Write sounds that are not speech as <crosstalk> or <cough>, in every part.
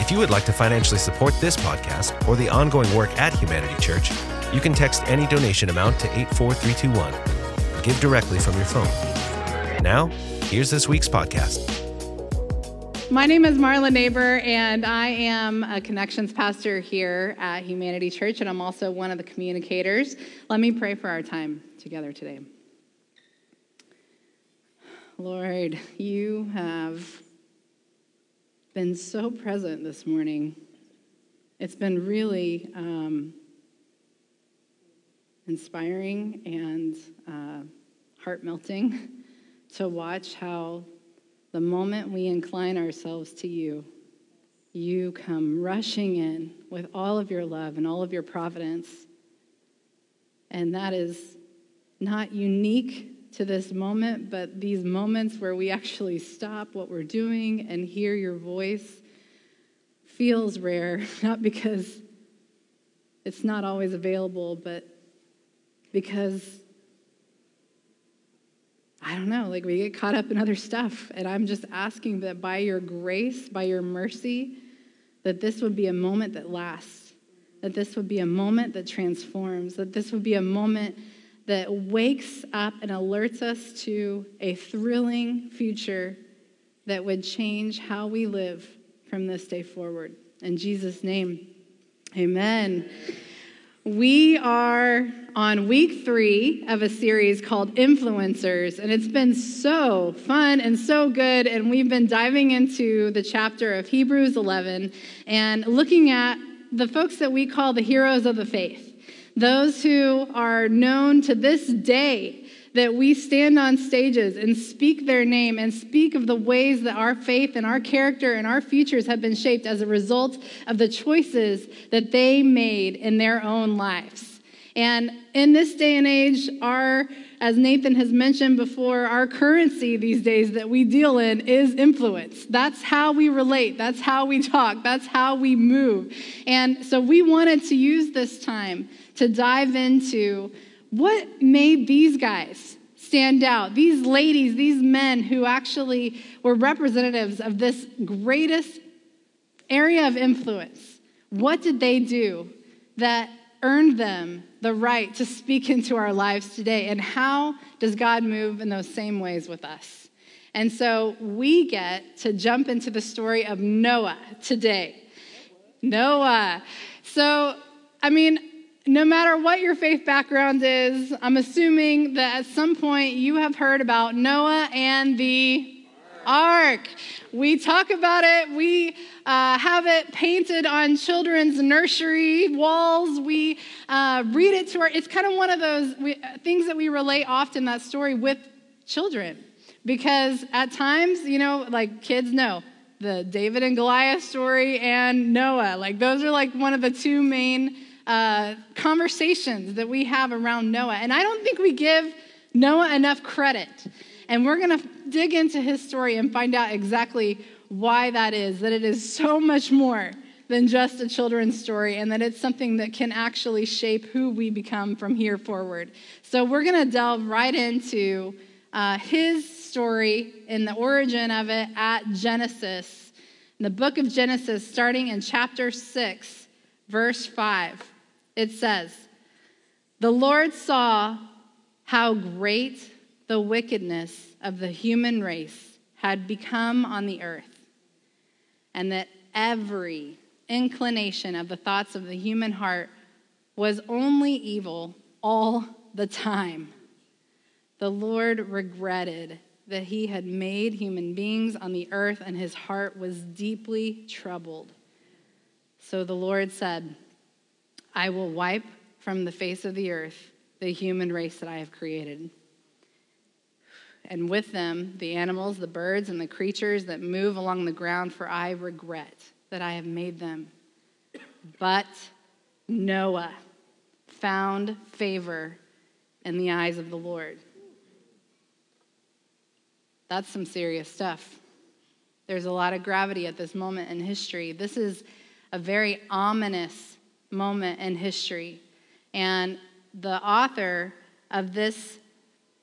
If you would like to financially support this podcast or the ongoing work at Humanity Church, you can text any donation amount to 84321. Give directly from your phone. Now, here's this week's podcast. My name is Marla Neighbour, and I am a connections pastor here at Humanity Church, and I'm also one of the communicators. Let me pray for our time together today. Lord, you have been so present this morning. It's been really um, inspiring and uh, heart melting <laughs> to watch how the moment we incline ourselves to you, you come rushing in with all of your love and all of your providence. And that is not unique to this moment, but these moments where we actually stop what we're doing and hear your voice feels rare, <laughs> not because it's not always available, but because I don't know, like we get caught up in other stuff. And I'm just asking that by your grace, by your mercy, that this would be a moment that lasts, that this would be a moment that transforms, that this would be a moment that wakes up and alerts us to a thrilling future that would change how we live from this day forward. In Jesus' name, amen. We are on week three of a series called Influencers, and it's been so fun and so good. And we've been diving into the chapter of Hebrews 11 and looking at the folks that we call the heroes of the faith those who are known to this day that we stand on stages and speak their name and speak of the ways that our faith and our character and our futures have been shaped as a result of the choices that they made in their own lives. And in this day and age, our as Nathan has mentioned before, our currency these days that we deal in is influence. That's how we relate. That's how we talk. That's how we move. And so we wanted to use this time to dive into what made these guys stand out, these ladies, these men who actually were representatives of this greatest area of influence. What did they do that earned them the right to speak into our lives today? And how does God move in those same ways with us? And so we get to jump into the story of Noah today. Noah. So, I mean, no matter what your faith background is, I'm assuming that at some point you have heard about Noah and the ark. We talk about it. We uh, have it painted on children's nursery walls. We uh, read it to our. It's kind of one of those we, things that we relate often that story with children, because at times, you know, like kids know the David and Goliath story and Noah. Like those are like one of the two main uh, conversations that we have around Noah. And I don't think we give Noah enough credit. And we're going to dig into his story and find out exactly why that is, that it is so much more than just a children's story, and that it's something that can actually shape who we become from here forward. So we're going to delve right into uh, his story and the origin of it at Genesis, in the book of Genesis, starting in chapter 6, verse 5 it says, The Lord saw how great the wickedness of the human race had become on the earth, and that every inclination of the thoughts of the human heart was only evil all the time. The Lord regretted that he had made human beings on the earth, and his heart was deeply troubled. So the Lord said, I will wipe from the face of the earth the human race that I have created. And with them, the animals, the birds, and the creatures that move along the ground, for I regret that I have made them. But Noah found favor in the eyes of the Lord. That's some serious stuff. There's a lot of gravity at this moment in history. This is a very ominous moment in history. And the author of this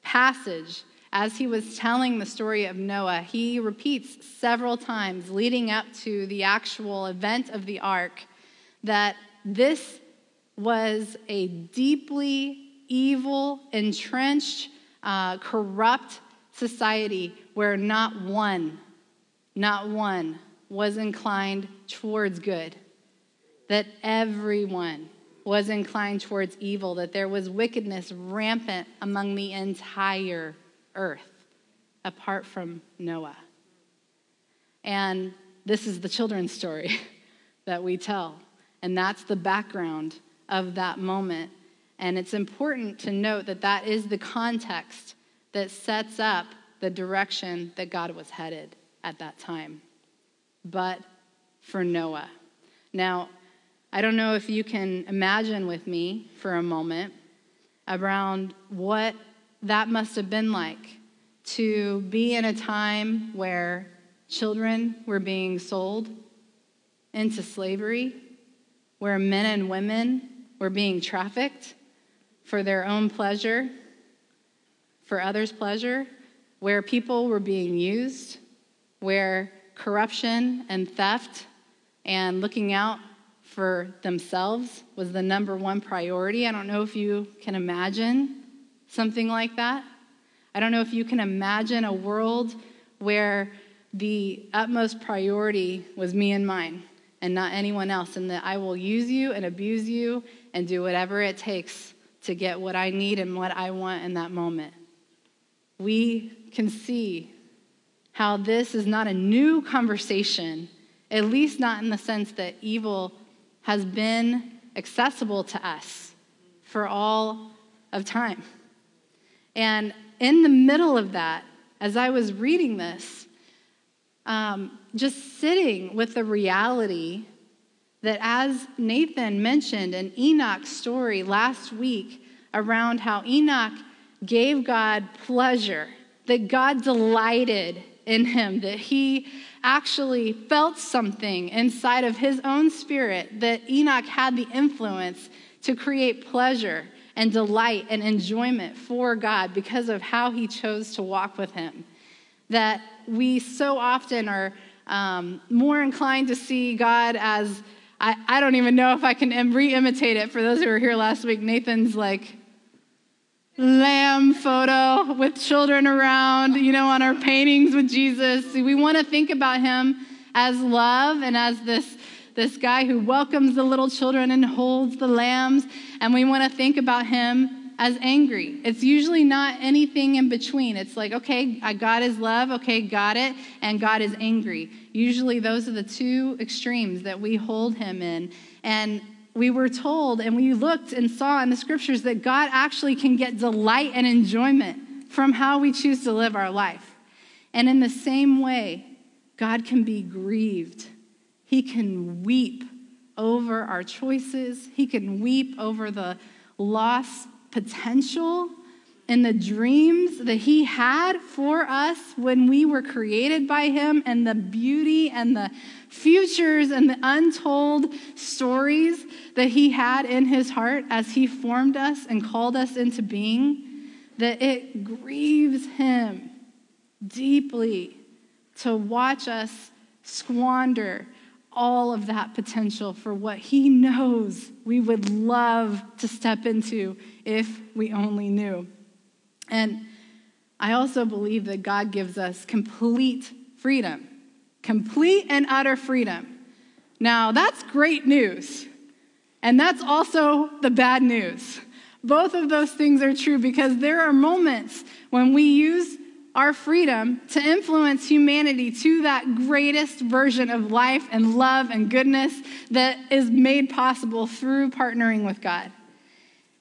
passage, as he was telling the story of Noah, he repeats several times leading up to the actual event of the ark that this was a deeply evil, entrenched, uh, corrupt society where not one, not one was inclined towards good, that everyone was inclined towards evil, that there was wickedness rampant among the entire earth, apart from Noah. And this is the children's story <laughs> that we tell. And that's the background of that moment. And it's important to note that that is the context that sets up the direction that God was headed at that time. But for Noah. Now, I don't know if you can imagine with me for a moment around what that must have been like to be in a time where children were being sold into slavery, where men and women were being trafficked for their own pleasure, for others' pleasure, where people were being used, where corruption and theft and looking out for themselves was the number one priority. I don't know if you can imagine something like that. I don't know if you can imagine a world where the utmost priority was me and mine and not anyone else, and that I will use you and abuse you and do whatever it takes to get what I need and what I want in that moment. We can see how this is not a new conversation, at least not in the sense that evil has been accessible to us for all of time. And in the middle of that, as I was reading this, um, just sitting with the reality that, as Nathan mentioned in Enoch's story last week, around how Enoch gave God pleasure, that God delighted in him, that he actually felt something inside of his own spirit, that Enoch had the influence to create pleasure and delight and enjoyment for God because of how he chose to walk with him. That we so often are um, more inclined to see God as, I, I don't even know if I can re imitate it. For those who were here last week, Nathan's like, lamb photo with children around, you know, on our paintings with Jesus. We want to think about him as love and as this, this guy who welcomes the little children and holds the lambs. And we want to think about him as angry. It's usually not anything in between. It's like, okay, God is love, okay, got it, and God is angry. Usually those are the two extremes that we hold him in. And we were told and we looked and saw in the scriptures that God actually can get delight and enjoyment from how we choose to live our life. And in the same way, God can be grieved. He can weep over our choices, He can weep over the lost potential and the dreams that He had for us when we were created by Him, and the beauty and the futures and the untold stories that He had in His heart as He formed us and called us into being, that it grieves Him deeply to watch us squander all of that potential for what He knows we would love to step into if we only knew. And I also believe that God gives us complete freedom, complete and utter freedom. Now, that's great news. And that's also the bad news. Both of those things are true because there are moments when we use our freedom to influence humanity to that greatest version of life and love and goodness that is made possible through partnering with God.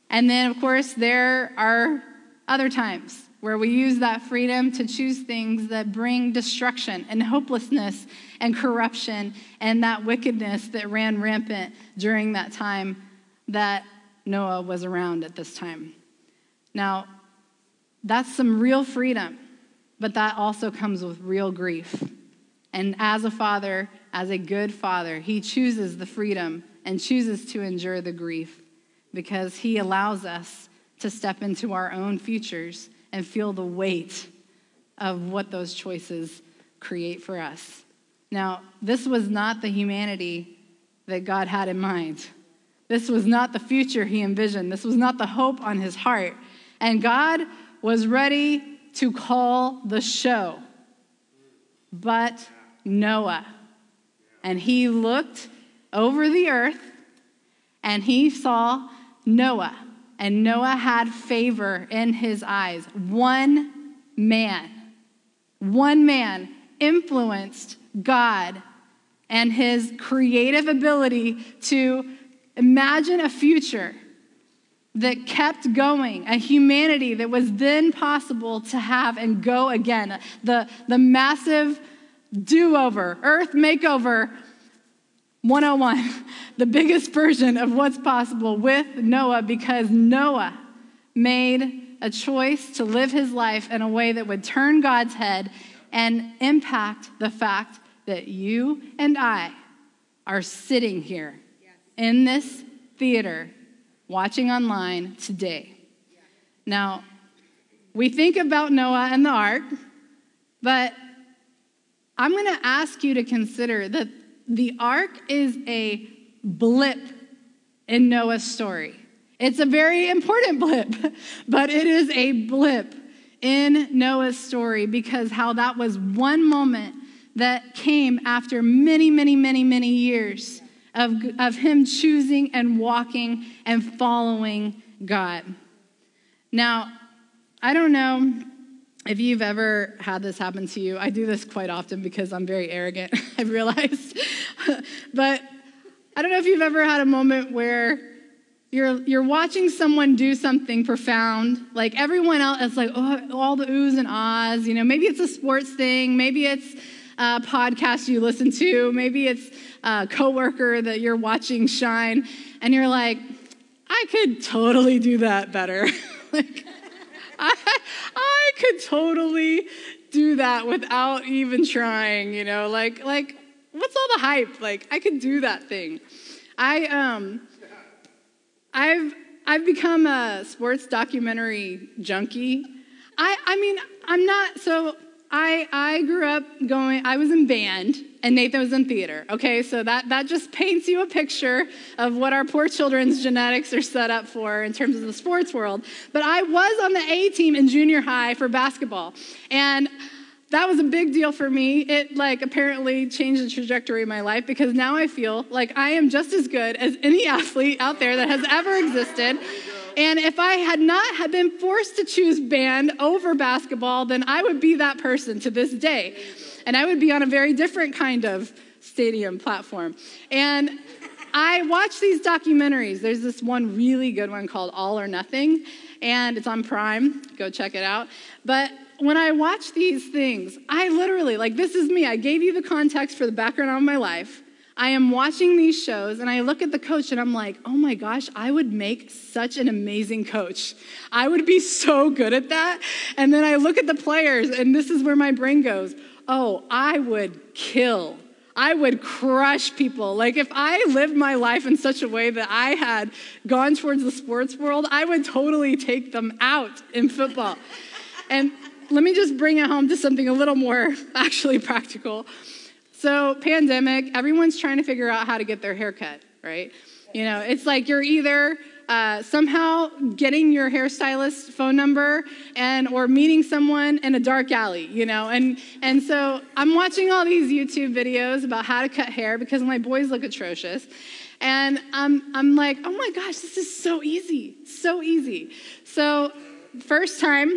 And then, of course, there are other times where we use that freedom to choose things that bring destruction and hopelessness and corruption and that wickedness that ran rampant during that time that Noah was around at this time. Now, that's some real freedom, but that also comes with real grief. And as a father, as a good father, he chooses the freedom and chooses to endure the grief because he allows us to step into our own futures and feel the weight of what those choices create for us. Now, this was not the humanity that God had in mind. This was not the future he envisioned. This was not the hope on his heart. And God was ready to call the show. But Noah. And he looked over the earth and he saw Noah and Noah had favor in his eyes. One man, one man influenced God and his creative ability to imagine a future that kept going, a humanity that was then possible to have and go again. The, the massive do over, earth makeover 101, <laughs> the biggest version of what's possible with Noah because Noah made a choice to live his life in a way that would turn God's head and impact the fact that you and I are sitting here in this theater watching online today. Now, we think about Noah and the ark, but I'm going to ask you to consider that the ark is a blip in Noah's story. It's a very important <laughs> blip, but it is a blip in Noah's story because how that was one moment that came after many, many, many, many years of, of him choosing and walking and following God. Now, I don't know if you've ever had this happen to you, I do this quite often because I'm very arrogant, <laughs> I've realized. <laughs> but I don't know if you've ever had a moment where you're, you're watching someone do something profound, like everyone else is like, oh, all the oohs and ahs. You know, maybe it's a sports thing, maybe it's a podcast you listen to, maybe it's a coworker that you're watching shine, and you're like, I could totally do that better. <laughs> like, <laughs> I, could totally do that without even trying, you know, like, like, what's all the hype? Like, I could do that thing. I, um, I've, I've become a sports documentary junkie. I, I mean, I'm not, so I, I grew up going, I was in band and Nathan was in theater. Okay, so that, that just paints you a picture of what our poor children's genetics are set up for in terms of the sports world. But I was on the A team in junior high for basketball. And that was a big deal for me. It like apparently changed the trajectory of my life because now I feel like I am just as good as any athlete out there that has ever existed. And if I had not had been forced to choose band over basketball, then I would be that person to this day. And I would be on a very different kind of stadium platform. And I watch these documentaries. There's this one really good one called All or Nothing, and it's on Prime. Go check it out. But when I watch these things, I literally, like, this is me. I gave you the context for the background of my life. I am watching these shows and I look at the coach and I'm like, oh my gosh, I would make such an amazing coach. I would be so good at that. And then I look at the players and this is where my brain goes, oh, I would kill. I would crush people. Like, if I lived my life in such a way that I had gone towards the sports world, I would totally take them out in football. and let me just bring it home to something a little more <laughs> actually practical. So, pandemic, everyone's trying to figure out how to get their hair cut, right? You know, it's like you're either uh, somehow getting your hairstylist phone number and or meeting someone in a dark alley you know? And and so i'm watching all these youtube videos about how to cut hair because my boys look atrocious. And i'm i'm like oh my gosh this is so easy so easy. So first time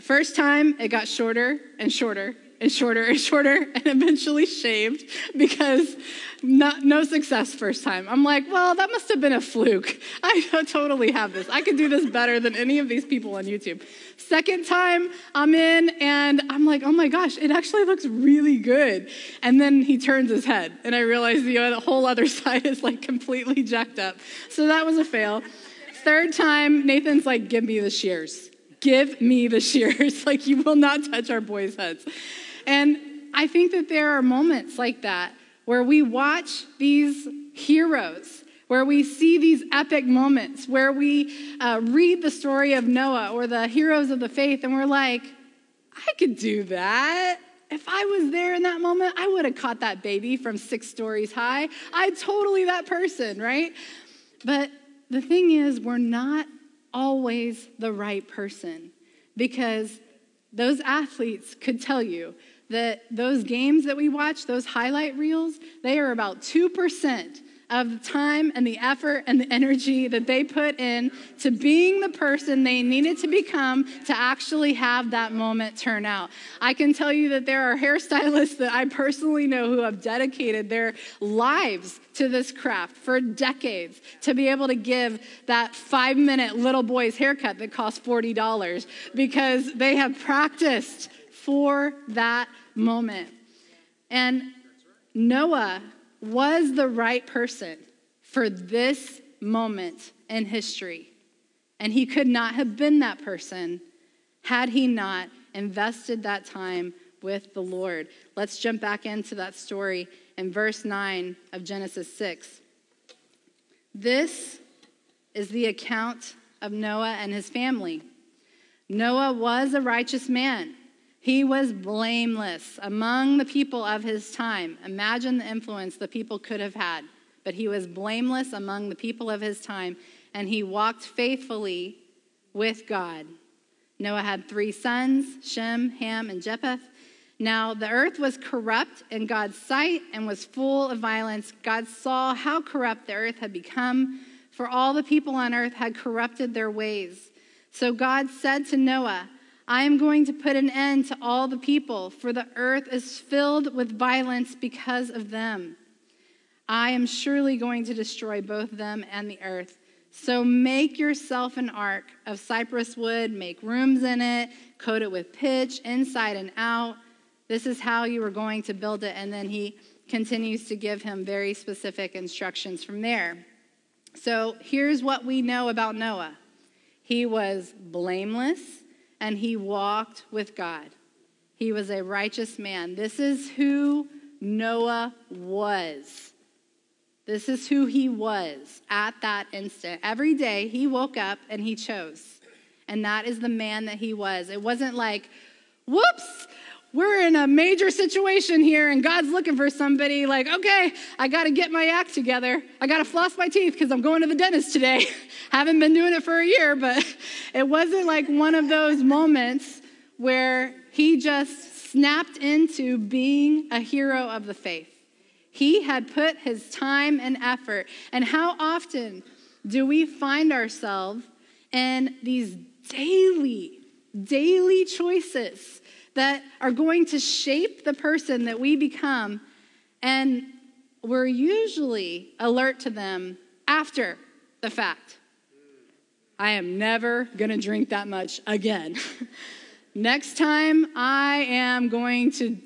first time it got shorter and shorter and shorter and shorter <laughs> and eventually shaved because not, no success first time. I'm like, well, that must have been a fluke. <laughs> I totally have this. I could do this better than any of these people on YouTube. Second time I'm in and I'm like, oh my gosh, it actually looks really good. And then he turns his head and I realize the, the whole other <laughs> side is like completely jacked up. So that was a fail. Third time, Nathan's like, give me the shears. Give me the shears. like, you will not touch our boys' heads. And I think that there are moments like that where we watch these heroes, where we see these epic moments, where we uh, read the story of Noah or the heroes of the faith, and we're like, I could do that. If I was there in that moment, I would have caught that baby from six stories high. I'm totally that person, right? But the thing is, we're not always the right person because those athletes could tell you that those games that we watch, those highlight reels, they are about 2% of the time and the effort and the energy that they put in to being the person they needed to become to actually have that moment turn out. I can tell you that there are hairstylists that I personally know who have dedicated their lives to this craft for decades to be able to give that five minute little boy's haircut that costs $40 because they have practiced for that moment. And Noah was the right person for this moment in history. And he could not have been that person had he not invested that time with the Lord. Let's jump back into that story in verse 9 of Genesis 6. This is the account of Noah and his family. Noah was a righteous man he was blameless among the people of his time. Imagine the influence the people could have had. But he was blameless among the people of his time, and he walked faithfully with God. Noah had three sons Shem, Ham, and Japheth. Now the earth was corrupt in God's sight and was full of violence. God saw how corrupt the earth had become, for all the people on earth had corrupted their ways. So God said to Noah, I am going to put an end to all the people, for the earth is filled with violence because of them. I am surely going to destroy both them and the earth. So make yourself an ark of cypress wood, make rooms in it, coat it with pitch, inside and out. This is how you are going to build it. And then he continues to give him very specific instructions from there. So here's what we know about Noah he was blameless and he walked with God. He was a righteous man. This is who Noah was. This is who he was at that instant. Every day he woke up and he chose. And that is the man that he was. It wasn't like, whoops, we're in a major situation here and God's looking for somebody like, okay, I got to get my act together. I got to floss my teeth because I'm going to the dentist today. <laughs> Haven't been doing it for a year, but <laughs> it wasn't like one of those moments where he just snapped into being a hero of the faith. He had put his time and effort. And how often do we find ourselves in these daily, daily choices? That are going to shape the person that we become. And we're usually alert to them after the fact. I am never going to drink that much again. <laughs> Next time, I am going to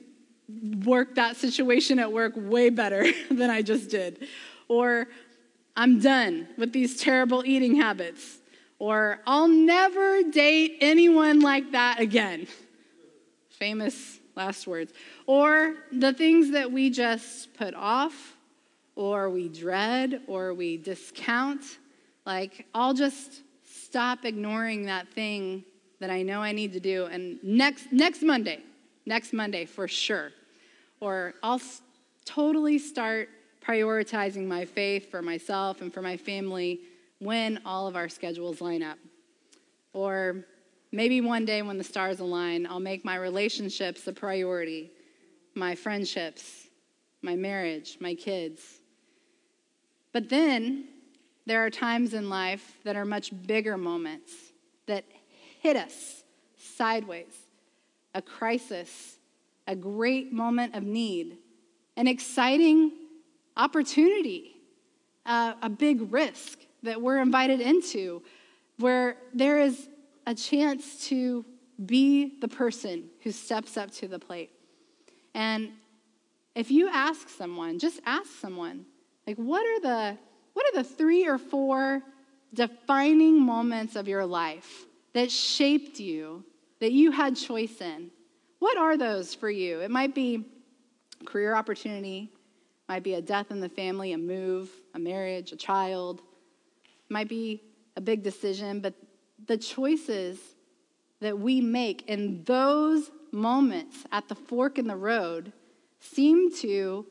work that situation at work way better <laughs> than I just did. Or I'm done with these terrible eating habits. Or I'll never date anyone like that again <laughs> famous last words. Or the things that we just put off, or we dread, or we discount. Like, I'll just stop ignoring that thing that I know I need to do. And next, next Monday, next Monday for sure. Or I'll totally start prioritizing my faith for myself and for my family when all of our schedules line up. Or Maybe one day when the stars align, I'll make my relationships a priority, my friendships, my marriage, my kids. But then there are times in life that are much bigger moments that hit us sideways a crisis, a great moment of need, an exciting opportunity, uh, a big risk that we're invited into, where there is a chance to be the person who steps up to the plate. And if you ask someone, just ask someone, like, what are the what are the three or four defining moments of your life that shaped you, that you had choice in? What are those for you? It might be career opportunity, might be a death in the family, a move, a marriage, a child. Might be a big decision, but the choices that we make in those moments at the fork in the road seem to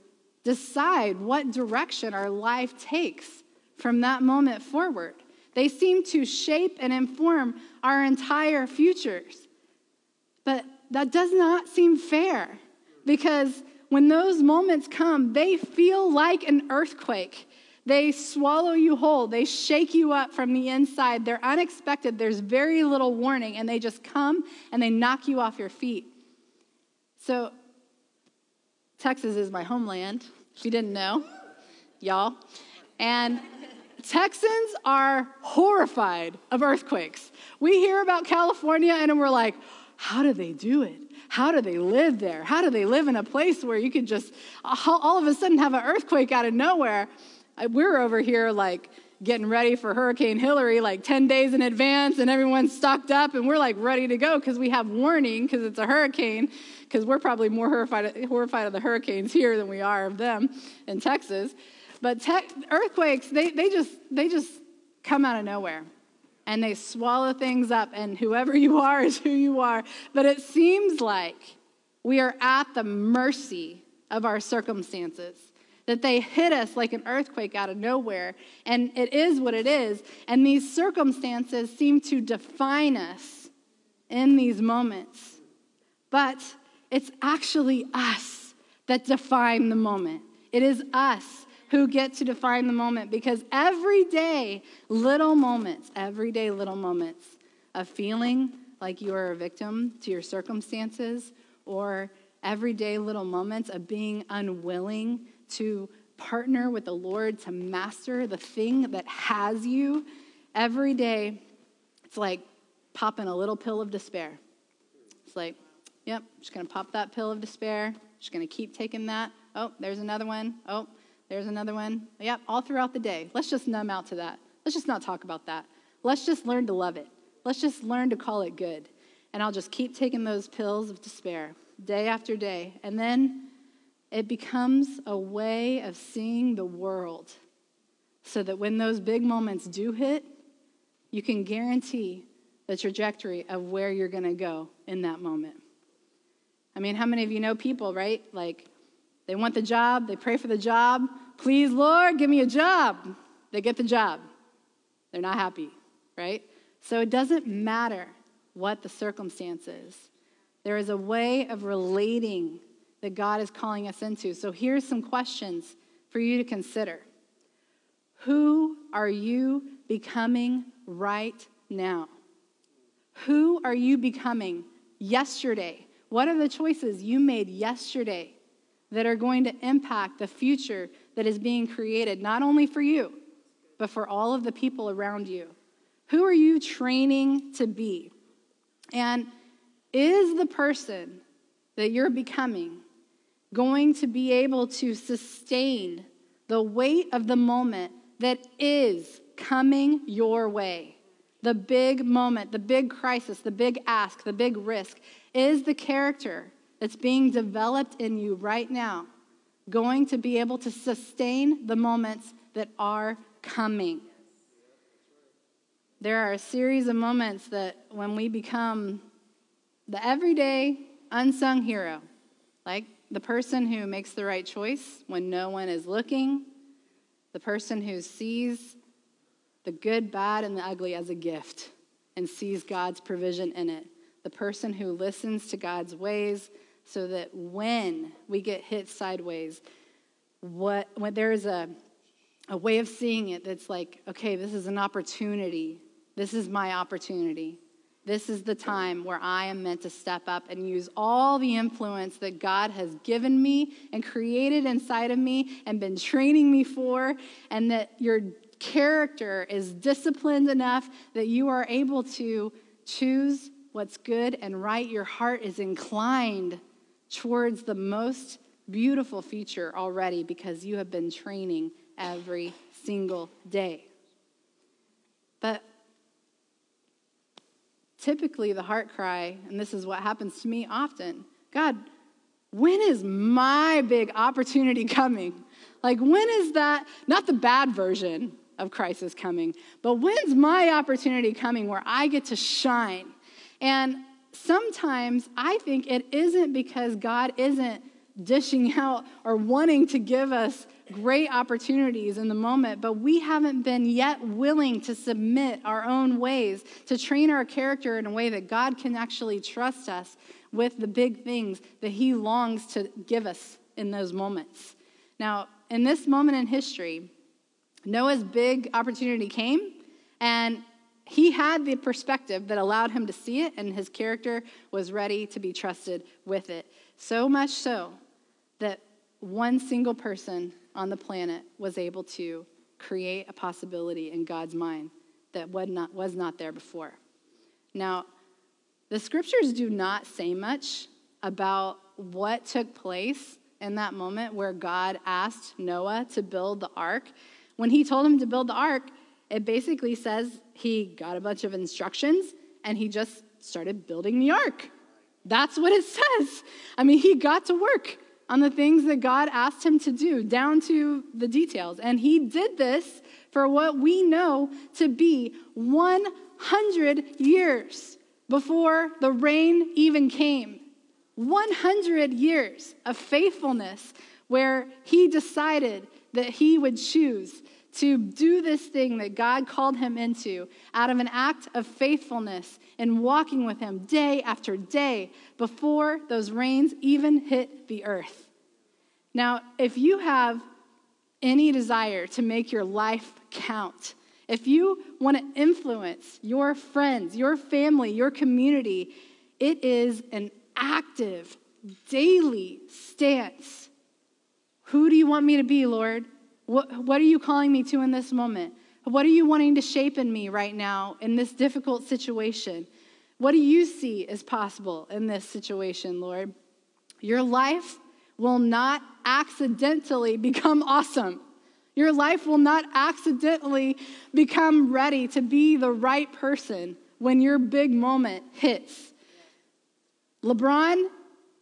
decide what direction our life takes from that moment forward. They seem to shape and inform our entire futures. But that does not seem fair because when those moments come, they feel like an earthquake. They swallow you whole. They shake you up from the inside. They're unexpected. There's very little warning, and they just come and they knock you off your feet. So, Texas is my homeland, if you didn't know, y'all. And Texans are horrified of earthquakes. We hear about California and we're like, how do they do it? How do they live there? How do they live in a place where you could just all of a sudden have an earthquake out of nowhere? We're over here like getting ready for Hurricane Hilary like 10 days in advance, and everyone's stocked up, and we're like ready to go because we have warning because it's a hurricane. Because we're probably more horrified, horrified of the hurricanes here than we are of them in Texas. But te- earthquakes, they, they, just, they just come out of nowhere and they swallow things up, and whoever you are is who you are. But it seems like we are at the mercy of our circumstances that they hit us like an earthquake out of nowhere. And it is what it is. And these circumstances seem to define us in these moments. But it's actually us that define the moment. It is us who get to define the moment because every day, little moments, everyday little moments of feeling like you are a victim to your circumstances or everyday little moments of being unwilling to partner with the Lord to master the thing that has you every day, it's like popping a little pill of despair. It's like, yep, just gonna pop that pill of despair, just gonna keep taking that. Oh, there's another one. Oh, there's another one. Yep, all throughout the day. Let's just numb out to that. Let's just not talk about that. Let's just learn to love it. Let's just learn to call it good. And I'll just keep taking those pills of despair day after day. And then it becomes a way of seeing the world so that when those big moments do hit, you can guarantee the trajectory of where you're going to go in that moment. I mean, how many of you know people, right? Like, they want the job, they pray for the job. Please, Lord, give me a job. They get the job. They're not happy, right? So it doesn't matter what the circumstances. There is a way of relating that God is calling us into. So here's some questions for you to consider. Who are you becoming right now? Who are you becoming yesterday? What are the choices you made yesterday that are going to impact the future that is being created, not only for you, but for all of the people around you? Who are you training to be? And is the person that you're becoming going to be able to sustain the weight of the moment that is coming your way. The big moment, the big crisis, the big ask, the big risk is the character that's being developed in you right now going to be able to sustain the moments that are coming. There are a series of moments that when we become the everyday unsung hero, like the person who makes the right choice when no one is looking, the person who sees the good, bad, and the ugly as a gift and sees God's provision in it, the person who listens to God's ways so that when we get hit sideways, what, when there is a, a way of seeing it that's like, okay, this is an opportunity. This is my opportunity. This is the time where I am meant to step up and use all the influence that God has given me and created inside of me and been training me for, and that your character is disciplined enough that you are able to choose what's good and right. Your heart is inclined towards the most beautiful future already because you have been training every single day. But typically the heart cry, and this is what happens to me often God, when is my big opportunity coming? Like, when is that, not the bad version of crisis coming, but when's my opportunity coming where I get to shine? And sometimes I think it isn't because God isn't dishing out or wanting to give us great opportunities in the moment, but we haven't been yet willing to submit our own ways, to train our character in a way that God can actually trust us with the big things that He longs to give us in those moments. Now, in this moment in history, Noah's big opportunity came, and he had the perspective that allowed him to see it, and his character was ready to be trusted with it. So much so that one single person on the planet was able to create a possibility in God's mind that was not, was not there before. Now, the scriptures do not say much about what took place in that moment where God asked Noah to build the ark. When he told him to build the ark, it basically says he got a bunch of instructions and he just started building the ark. That's what it <laughs> says. I mean, he got to work on the things that God asked him to do, down to the details. And he did this for what we know to be 100 years before the rain even came. 100 years of faithfulness where he decided that he would choose to do this thing that God called him into out of an act of faithfulness and walking with him day after day before those rains even hit the earth. Now, if you have any desire to make your life count, if you want to influence your friends, your family, your community, it is an active, daily stance. Who do you want me to be, Lord? What, what are you calling me to in this moment? What are you wanting to shape in me right now in this difficult situation? What do you see as possible in this situation, Lord? Your life will not accidentally become awesome. Your life will not accidentally become ready to be the right person when your big moment hits. LeBron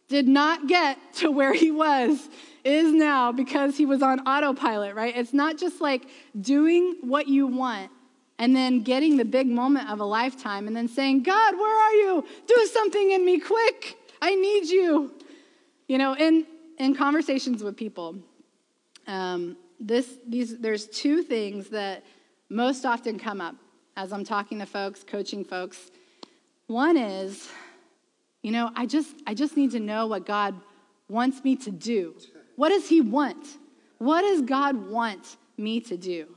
did not get to where he was is now because he was on autopilot, right? It's not just like doing what you want and then getting the big moment of a lifetime and then saying, God, where are you? Do something in me quick. I need you. You know, in, in conversations with people, um, this, these, there's two things that most often come up as I'm talking to folks, coaching folks. One is, you know, I just, I just need to know what God wants me to do. What does He want? What does God want me to do?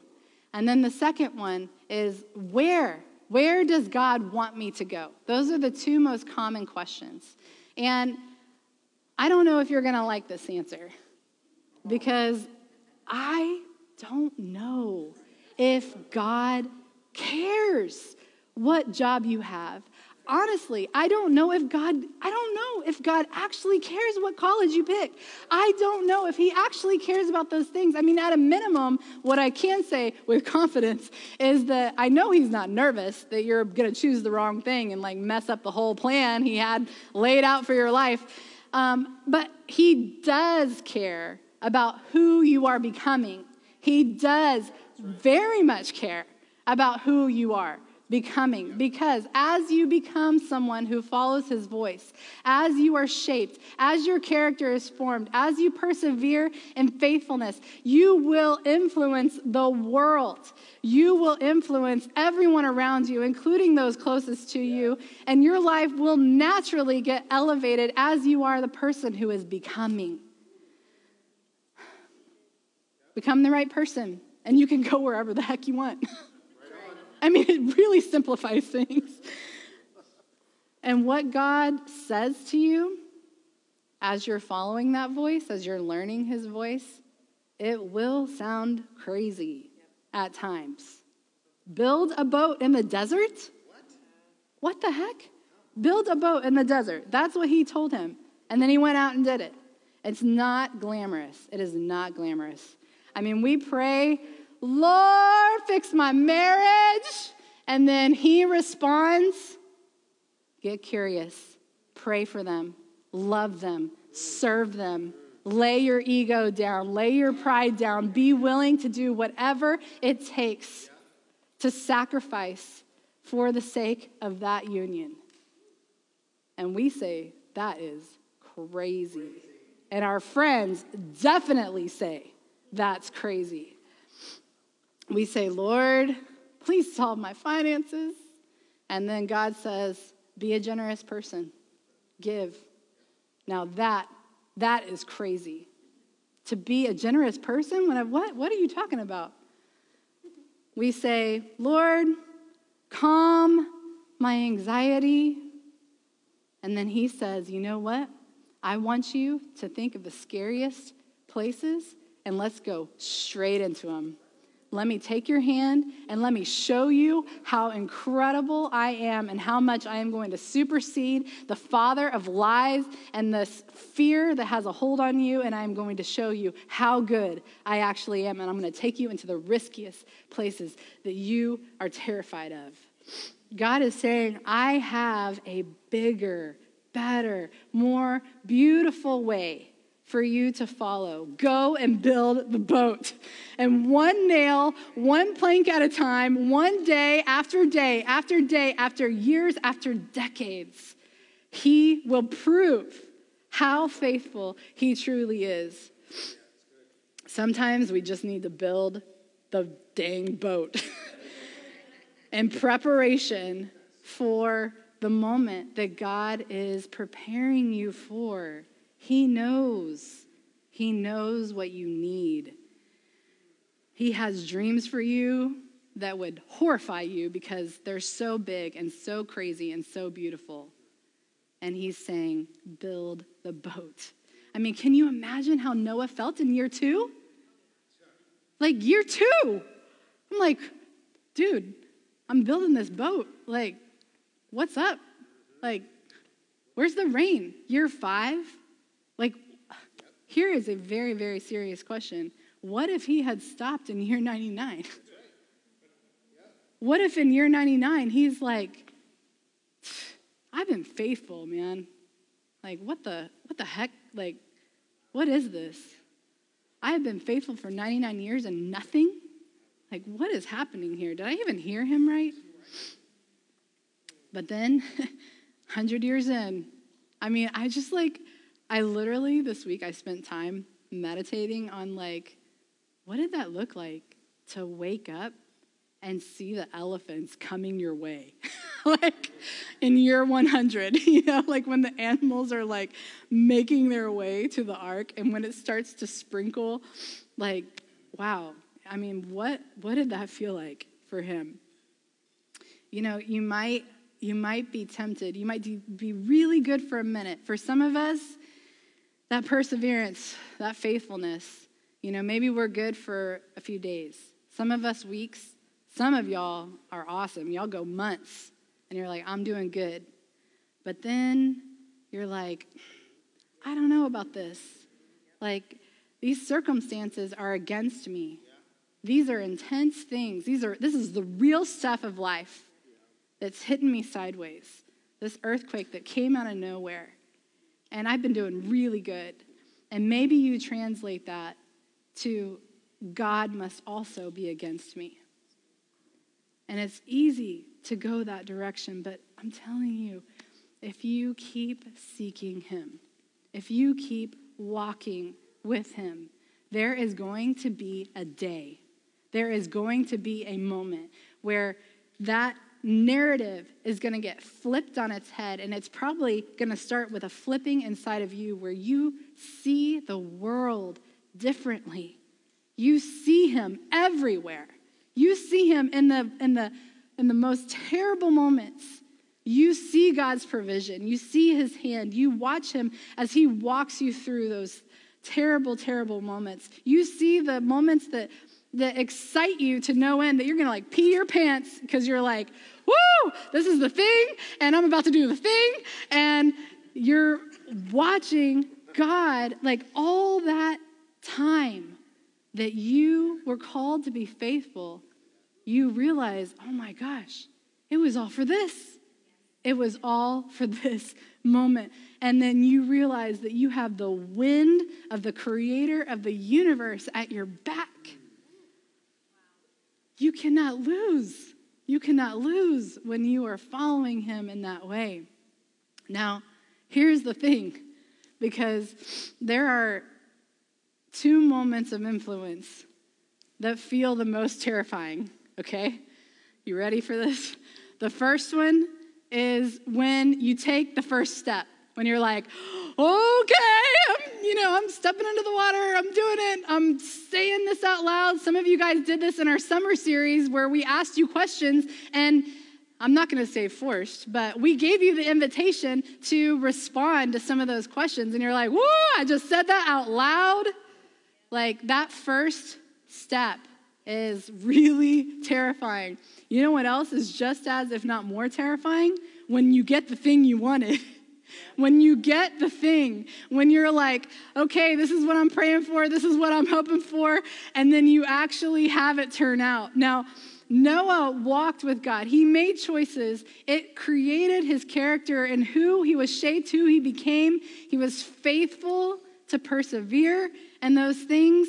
And then the second one is where? Where does God want me to go? Those are the two most common questions. And I don't know if you're going to like this answer because I don't know if God cares what job you have honestly, I don't know if God, I don't know if God actually cares what college you pick. I don't know if He actually cares about those things. I mean, at a minimum, what I can say with <laughs> confidence is that I know He's not nervous that you're going to choose the wrong thing and like mess up the whole plan He had laid out for your life. Um, but He does care about who you are becoming. He does very much care about who you are becoming. Because as you become someone who follows his voice, as you are shaped, as your character is formed, as you persevere in faithfulness, you will influence the world. You will influence everyone around you, including those closest to you, and your life will naturally get elevated as you are the person who is becoming. Become the right person, and you can go wherever the heck you want. <laughs> I mean, <laughs> it really simplifies things. And what God says to you as you're following that voice, as you're learning his voice, it will sound crazy at times. Build a boat in the desert? What? The heck? Build a boat in the desert. That's what he told him. And then he went out and did it. It's not glamorous. It is not glamorous. I mean, we pray, Lord, fix my marriage. And then he responds, get curious, pray for them, love them, serve them. Lay your ego down, lay your pride down, be willing to do whatever it takes to sacrifice for the sake of that union. And we say, that is crazy. And our friends definitely say, that's crazy. We say, Lord, please solve my finances. And then God says, be a generous person, give. Now that, that is crazy. To be a generous person? When I, what? What are you talking about? We say, Lord, calm my anxiety. And then he says, You know what? I want you to think of the scariest places and let's go straight into them. Let me take your hand and let me show you how incredible I am and how much I am going to supersede the father of lies and this fear that has a hold on you. And I am going to show you how good I actually am. And I'm going to take you into the riskiest places that you are terrified of. God is saying, I have a bigger, better, more beautiful way for you to follow. Go and build the boat. And one nail, one plank at a time, one day after day after day, after years, after decades, he will prove how faithful he truly is. Sometimes we just need to build the dang boat <laughs> in preparation for the moment that God is preparing you for. He knows. He knows what you need. He has dreams for you that would horrify you because they're so big and so crazy and so beautiful. And he's saying, build the boat. I mean, can you imagine how Noah felt in year two? Like, year two. I'm like, dude, I'm building this boat. Like, what's up? Like, where's the rain? Year five? Like, here is a very, very serious question. What if he had stopped in year 99? What if in year 99 he's like, I've been faithful, man. Like, what the, what the heck? Like, what is this? I have been faithful for 99 years and nothing? Like, what is happening here? Did I even hear him right? But then, <laughs> 100 years in, I mean, I just like, I literally this week I spent time meditating on like, what did that look like to wake up and see the elephants coming your way? <laughs> like in year 100, <laughs> you know, like when the animals are like making their way to the ark and when it starts to sprinkle, like, wow. I mean, what what did that feel like for him? You know, you might you might be tempted. You might be really good for a minute. For some of us, that perseverance, that faithfulness, you know, maybe we're good for a few days. Some of us weeks, some of y'all are awesome. Y'all go months and you're like, I'm doing good. But then you're like, I don't know about this. Like, these circumstances are against me. These are intense things. These are this is the real stuff of life that's hitting me sideways. This earthquake that came out of nowhere and I've been doing really good. And maybe you translate that to God must also be against me. And it's easy to go that direction, but I'm telling you, if you keep seeking Him, if you keep walking with Him, there is going to be a day, there is going to be a moment where that narrative is going to get flipped on its head, and it's probably going to start with a flipping inside of you where you see the world differently. You see him everywhere. You see him in the, in the, in the most terrible moments You see God's provision. You see his hand. You watch him as he walks you through those terrible, terrible moments. You see the moments that, that excite you to no end that you're to like pee your pants because you're like, woo, this is the thing, and I'm about to do the thing. And you're watching God, like all that time that you were called to be faithful, you realize, oh my gosh, it was all for this. It was all for this moment. And then you realize that you have the wind of the creator of the universe at your back. You cannot lose. You cannot lose when you are following him in that way. Now, here's the thing because there are two moments of influence that feel the most terrifying, okay? You ready for this? The first one is when you take the first step, when you're like, <gasps> okay, you know, I'm stepping into the water, I'm doing it, I'm saying this out loud. Some of you guys did this in our summer series where we asked you questions, and I'm not going to say forced, but we gave you the invitation to respond to some of those questions, and you're like, woo, I just said that out loud. Like that first step is really terrifying. You know what else is just as, if not more terrifying? When you get the thing you wanted. <laughs> when you get the thing, when you're like, okay, this is what I'm praying for, this is what I'm hoping for, and then you actually have it turn out. Now, Noah walked with God. He made choices. It created his character and who he was shaped, who he became. He was faithful to persevere and those things.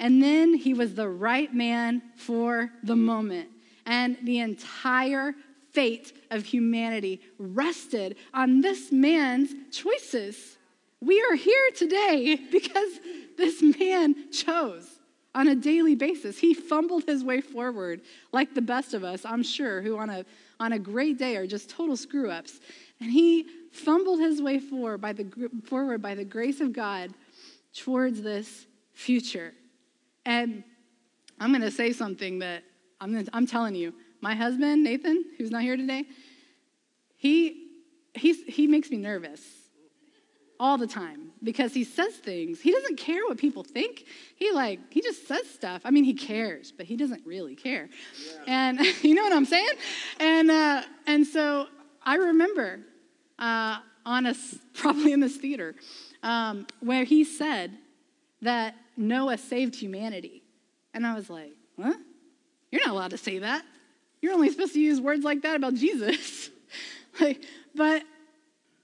And then he was the right man for the moment. And the entire fate of humanity rested on this man's choices. We are here today <laughs> because this man chose on a daily basis. He fumbled his way forward, like the best of us, I'm sure, who on a, on a great day are just total screw ups. And he fumbled his way forward by, the, forward by the grace of God towards this future. And I'm going to say something that I'm, I'm telling you. My husband, Nathan, who's not here today, he, he's, he makes me nervous all the time because he says things. He doesn't care what people think. He like he just says stuff. I mean, he cares, but he doesn't really care. Yeah. And <laughs> you know what I'm saying? And uh, and so I remember uh, on a probably in this theater um, where he said that Noah saved humanity. And I was like, huh? You're not allowed to say that. You're only supposed to use words like that about Jesus. <laughs> like, but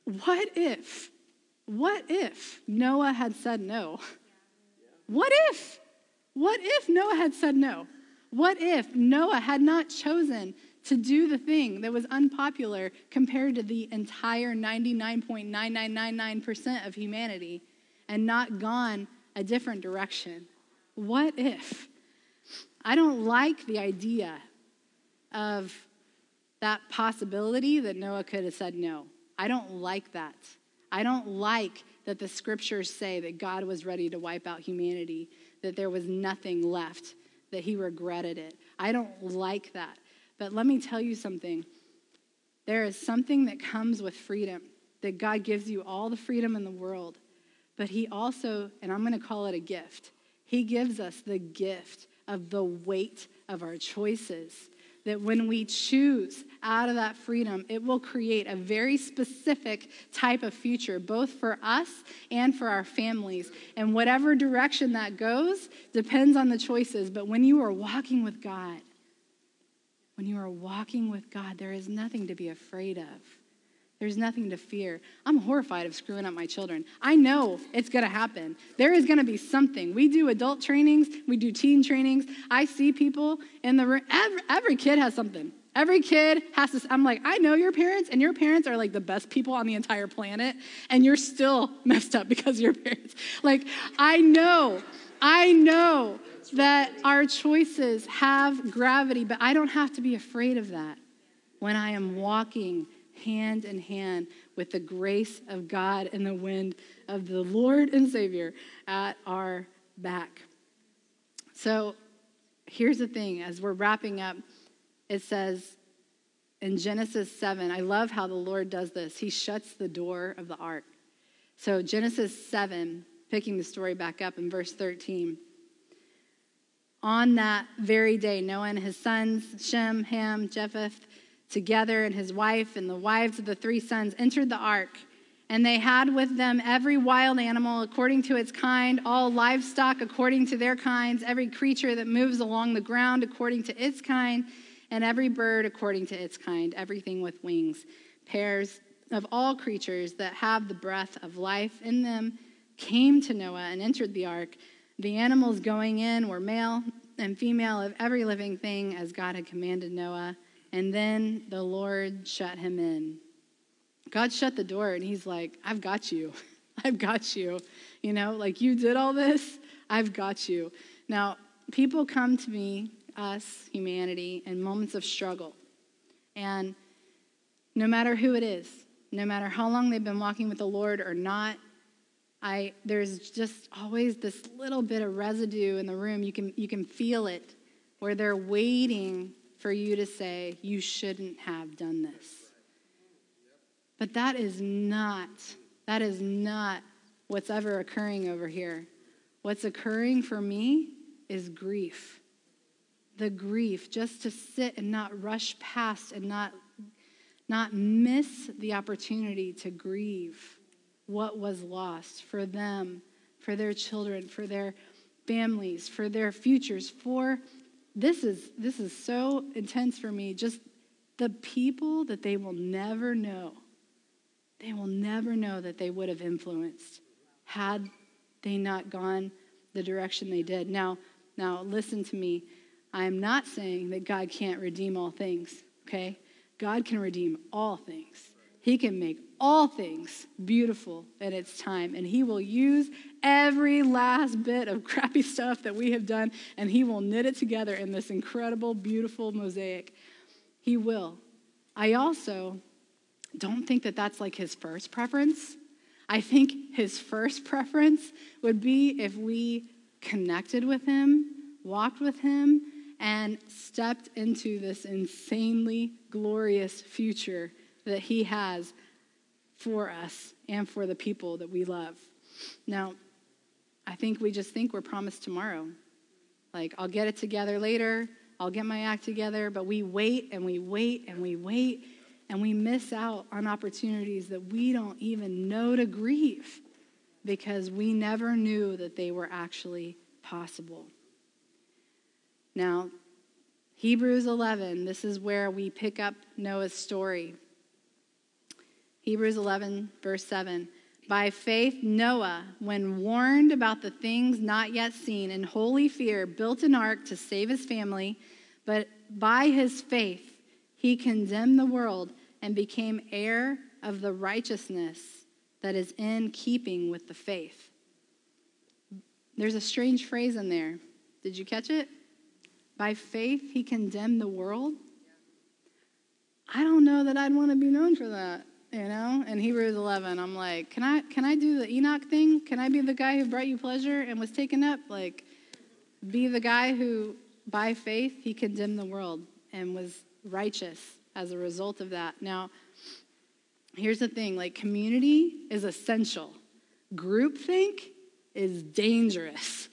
what if, what if Noah had said no? What if? What if Noah had said no? What if Noah had not chosen to do the thing that was unpopular compared to the entire 99.9999% of humanity and not gone a different direction. What if? I don't like the idea of that possibility that Noah could have said no. I don't like that. I don't like that the scriptures say that God was ready to wipe out humanity, that there was nothing left, that he regretted it. I don't like that. But let me tell you something. There is something that comes with freedom, that God gives you all the freedom in the world. But he also, and I'm going to call it a gift, he gives us the gift of the weight of our choices. That when we choose out of that freedom, it will create a very specific type of future, both for us and for our families. And whatever direction that goes depends on the choices. But when you are walking with God, when you are walking with God, there is nothing to be afraid of. There's nothing to fear. I'm horrified of screwing up my children. I know it's going to happen. There is going to be something. We do adult trainings, we do teen trainings. I see people in the room. Every, every kid has something. Every kid has to. I'm like, I know your parents, and your parents are like the best people on the entire planet, and you're still <laughs> messed up because your parents. Like, I know, I know that our choices have gravity, but I don't have to be afraid of that when I am walking hand in hand with the grace of God and the wind of the Lord and Savior at our back. So here's the thing as we're wrapping up, it says in Genesis 7, I love how the Lord does this. He shuts the door of the ark. So, Genesis 7, picking the story back up in verse 13. On that very day, Noah and his sons, Shem, Ham, Japheth, together, and his wife and the wives of the three sons entered the ark. And they had with them every wild animal according to its kind, all livestock according to their kinds, every creature that moves along the ground according to its kind, and every bird according to its kind, everything with wings. Pairs of all creatures that have the breath of life in them came to Noah and entered the ark. The animals going in were male and female of every living thing as God had commanded Noah. And then the Lord shut him in. God shut the door and he's like, I've got you. <laughs> I've got you. You know, like you did all this, I've got you. Now, people come to me, us, humanity, in moments of struggle. And no matter who it is, no matter how long they've been walking with the Lord or not, I, there's just always this little bit of residue in the room. You can, you can feel it where they're waiting for you to say, You shouldn't have done this. But that is not, that is not what's ever occurring over here. What's occurring for me is grief. The grief, just to sit and not rush past and not, not miss the opportunity to grieve what was lost for them, for their children, for their families, for their futures, for this is this is so intense for me. Just the people that they will never know they will never know that they would have influenced had they not gone the direction they did. Now now listen to me. I am not saying that god can't redeem all things okay? God can redeem all things he can make all things beautiful at its time. And He will use every last bit of <laughs> crappy stuff that we have done, and He will knit it together in this incredible, beautiful mosaic. He will. I also don't think that that's like His first preference. I think His first preference would be if we connected with Him, walked with Him, and stepped into this insanely glorious future that He has for us and for the people that we love. Now, I think we just think we're promised tomorrow. Like, I'll get it together later, I'll get my act together, but we wait and we wait and we wait and we miss out on opportunities that we don't even know to grieve because we never knew that they were actually possible. Now, Hebrews 11, this is where we pick up Noah's story. Hebrews 11, verse 7. By faith, Noah, when warned about the things not yet seen, in holy fear, built an ark to save his family. But by his faith, he condemned the world and became heir of the righteousness that is in keeping with the faith. There's a strange phrase in there. Did you catch it? By faith, he condemned the world. I don't know that I'd want to be known for that you know? In hebrews 11 i'm like can i can i do the enoch thing? Can i be the guy who brought you pleasure and was taken up? Like be the guy who by faith he condemned the world and was righteous as a result of that. Now here's the thing like community is essential. Groupthink is dangerous.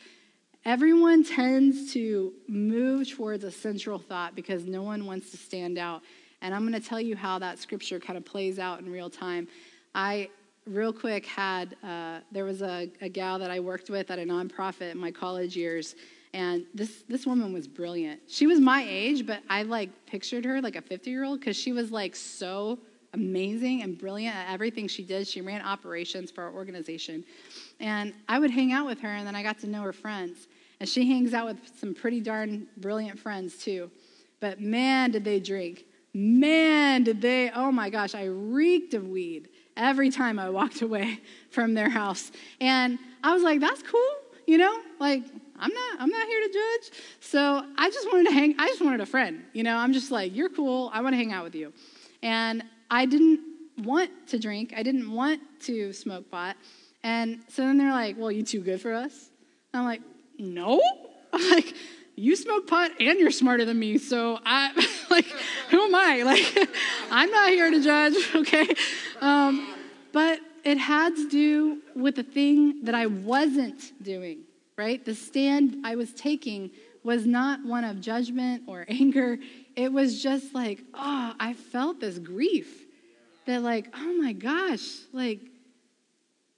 Everyone tends to move towards a central thought because no one wants to stand out and I'm going to tell you how that scripture kind of plays out in real time. I, real quick, had, uh, there was a, a gal that I worked with at a nonprofit in my college years. And this, this woman was brilliant. She was my age, but I like pictured her like a 50 year old because she was like so amazing and brilliant at everything she did. She ran operations for our organization. And I would hang out with her, and then I got to know her friends. And she hangs out with some pretty darn brilliant friends, too. But man, did they drink man, did they, oh my gosh, I reeked of weed every time I walked away <laughs> from their house. And I was like, that's cool, you know? Like, I'm not, I'm not here to judge. So I just wanted to hang, I just wanted a friend, you know? I'm just like, you're cool, I want to hang out with you. And I didn't want to drink, I didn't want to smoke pot. And so then they're like, well, you too good for us? And I'm like, no. <laughs> I'm like, you smoke pot and you're smarter than me. So I <laughs> like, who am I? <laughs> Like, I'm not here to judge, <laughs> okay? Um, but it had to do with the thing that I wasn't doing, right? The stand I was taking was not one of judgment or <laughs> anger. It was just like, oh, I felt this grief that, like, oh my gosh, like,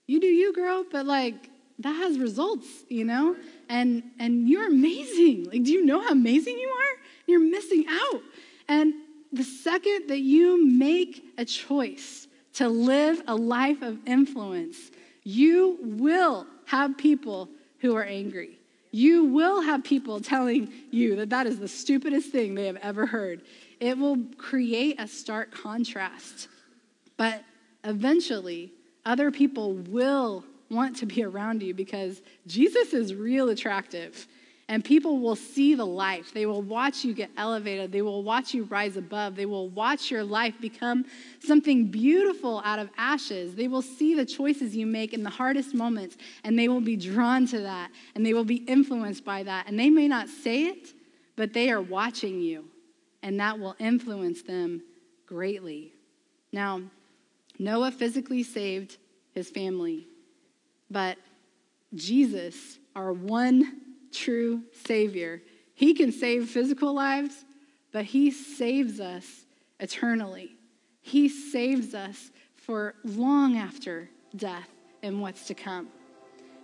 you do you, girl, but like, that has results, you know? And and you're amazing. Like, do you know how amazing you are? You're missing out. And the second that you make a choice to live a life of influence, you will have people who are angry. You will have people telling you that that is the stupidest thing they have ever heard. It will create a stark contrast. But eventually, other people will want to be around you because Jesus is real attractive. And people will see the life. They will watch you get elevated. They will watch you rise above. They will watch your life become something beautiful out of ashes. They will see the choices you make in the hardest moments, and they will be drawn to that, and they will be influenced by that. And they may not say it, but they are watching you, and that will influence them greatly. Now, Noah physically saved his family, but Jesus, our one true Savior. He can save physical lives, but He saves us eternally. He saves us for long after death and what's to come.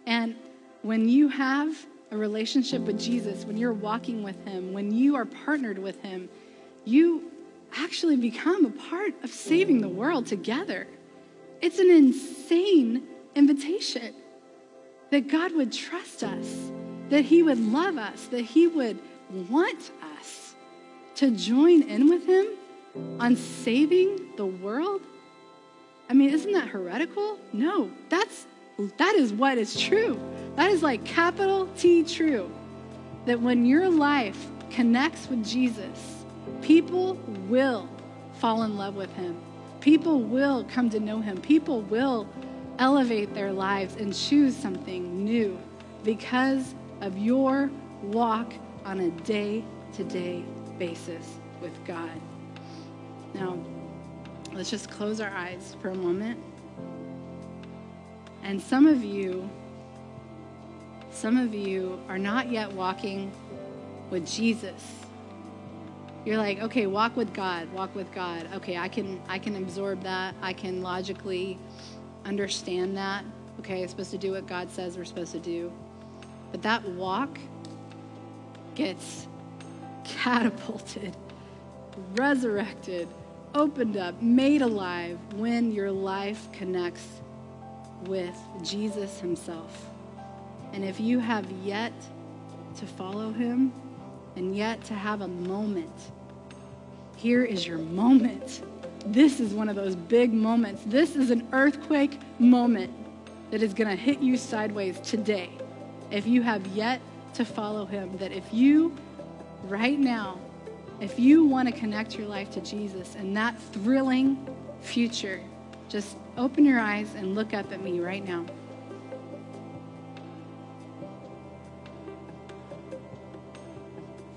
And when you have a relationship with Jesus, when you're walking with Him, when you are partnered with Him, you actually become a part of saving the world together. It's an insane invitation that God would trust us that He would love us, that He would want us to join in with Him on saving the world? I mean, isn't that heretical? No, that's that is what is true. That is like capital T true. That when your life connects with Jesus, people will fall in love with him. People will come to know him. People will elevate their lives and choose something new because of your walk on a day to day basis with God. Now, let's just close our eyes for a moment. And some of you, some of you are not yet walking with Jesus. You're like, okay, walk with God, walk with God. Okay, I can I can absorb that. I can logically understand that. Okay, I'm supposed to do what God says we're supposed to do. But that walk gets catapulted, resurrected, opened up, made alive when your life connects with Jesus Himself. And if you have yet to follow Him and yet to have a moment, here is your moment. This is one of those big moments. This is an earthquake moment that is going to hit you sideways today if you have yet to follow him, that if you, right now, if you want to connect your life to Jesus and that thrilling future, just open your eyes and look up at me right now.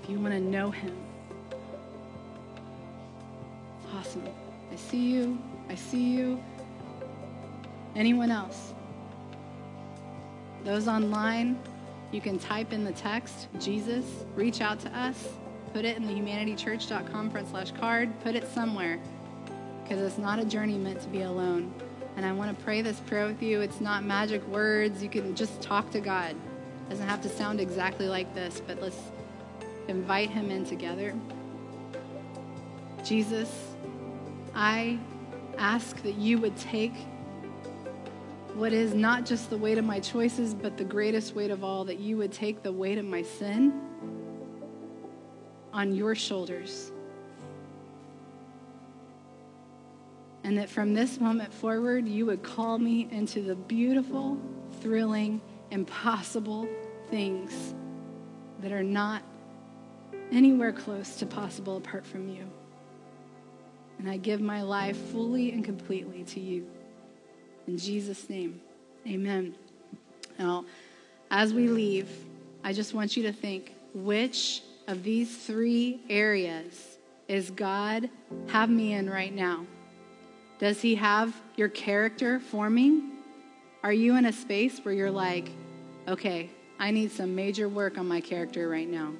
If you want to know him, awesome. I see you. I see you. Anyone else? Those online, you can type in the text, Jesus, reach out to us, put it in the humanitychurch.com front slash card, put it somewhere, because it's not a journey meant to be alone. And I want to pray this prayer with you. It's not magic words. You can just talk to God. It doesn't have to sound exactly like this, but let's invite him in together. Jesus, I ask that you would take what is not just the weight of my choices, but the greatest weight of all, that you would take the weight of my sin on your shoulders. And that from this moment forward, you would call me into the beautiful, thrilling, impossible things that are not anywhere close to possible apart from you. And I give my life fully and completely to you. In Jesus' name, amen. Now, as we leave, I just want you to think which of these three areas is God, have me in right now? Does He have your character forming? Are you in a space where you're like, okay, I need some major work on my character right now?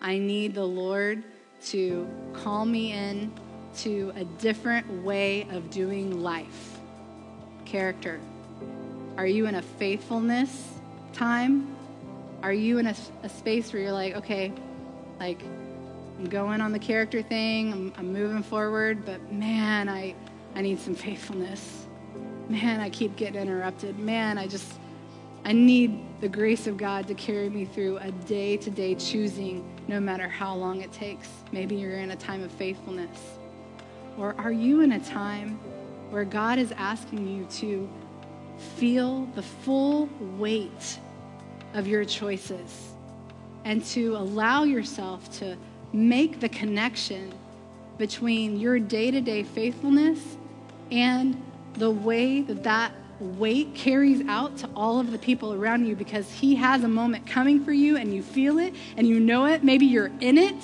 I need the Lord to call me in to a different way of doing life. Character. Are you in a faithfulness time? Are you in a, a space where you're like, okay, like, I'm going on the character thing, I'm, I'm moving forward, but man, I, I need some faithfulness. Man, I keep getting interrupted. Man, I just, I need the grace of God to carry me through a day to day choosing, no matter how long it takes. Maybe you're in a time of faithfulness. Or are you in a time where God is asking you to feel the full weight of your choices and to allow yourself to make the connection between your day to day faithfulness and the way that that weight carries out to all of the people around you because He has a moment coming for you and you feel it and you know it. Maybe you're in it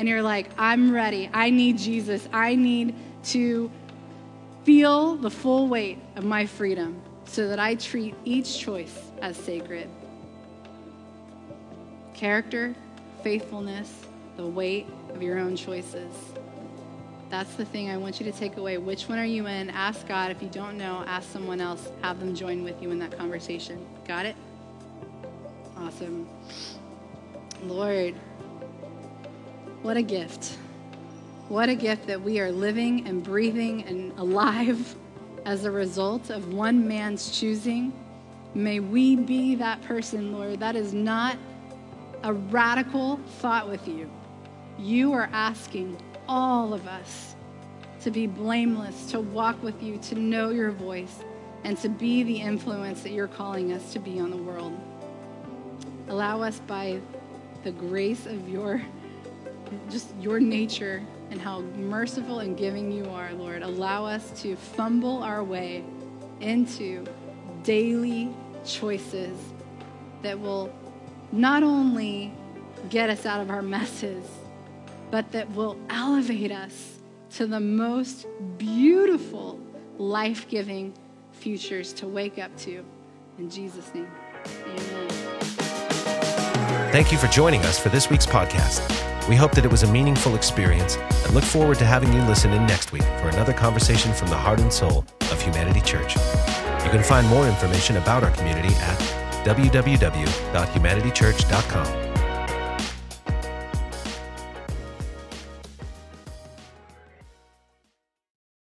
and you're like, I'm ready. I need Jesus. I need to feel the full weight of my freedom so that I treat each choice as sacred. Character, faithfulness, the weight of your own choices. That's the thing I want you to take away. Which one are you in? Ask God. If you don't know, ask someone else. Have them join with you in that conversation. Got it? Awesome. Lord, what a gift. What a gift that we are living and breathing and alive <laughs> as a result of one man's choosing. May we be that person, Lord. That is not a radical thought with you. You are asking all of us to be blameless, to walk with you, to know your voice, and to be the influence that you're calling us to be on the world. Allow us by the grace of your just your nature and how merciful and giving you are, Lord. Allow us to fumble our way into daily choices that will not only get us out of our messes, but that will elevate us to the most beautiful, life giving futures to wake up to. In Jesus' name, amen. Thank you for joining us for this week's podcast. We hope that it was a meaningful experience and look forward to having you listen in next week for another conversation from the heart and soul of Humanity Church. You can find more information about our community at www.humanitychurch.com